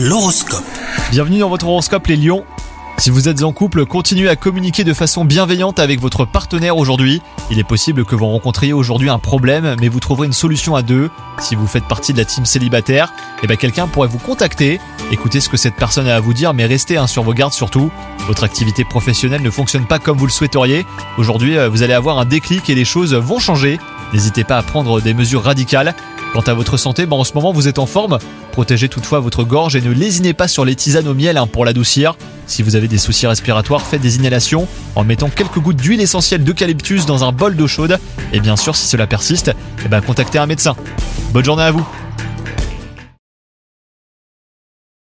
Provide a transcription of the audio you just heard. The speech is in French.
L'horoscope. Bienvenue dans votre horoscope les lions. Si vous êtes en couple, continuez à communiquer de façon bienveillante avec votre partenaire aujourd'hui. Il est possible que vous rencontriez aujourd'hui un problème, mais vous trouverez une solution à deux. Si vous faites partie de la team célibataire, eh ben quelqu'un pourrait vous contacter. Écoutez ce que cette personne a à vous dire, mais restez hein, sur vos gardes surtout. Votre activité professionnelle ne fonctionne pas comme vous le souhaiteriez. Aujourd'hui, euh, vous allez avoir un déclic et les choses vont changer. N'hésitez pas à prendre des mesures radicales. Quant à votre santé, ben en ce moment vous êtes en forme. Protégez toutefois votre gorge et ne lésinez pas sur les tisanes au miel hein, pour l'adoucir. Si vous avez des soucis respiratoires, faites des inhalations en mettant quelques gouttes d'huile essentielle d'eucalyptus dans un bol d'eau chaude. Et bien sûr, si cela persiste, eh ben, contactez un médecin. Bonne journée à vous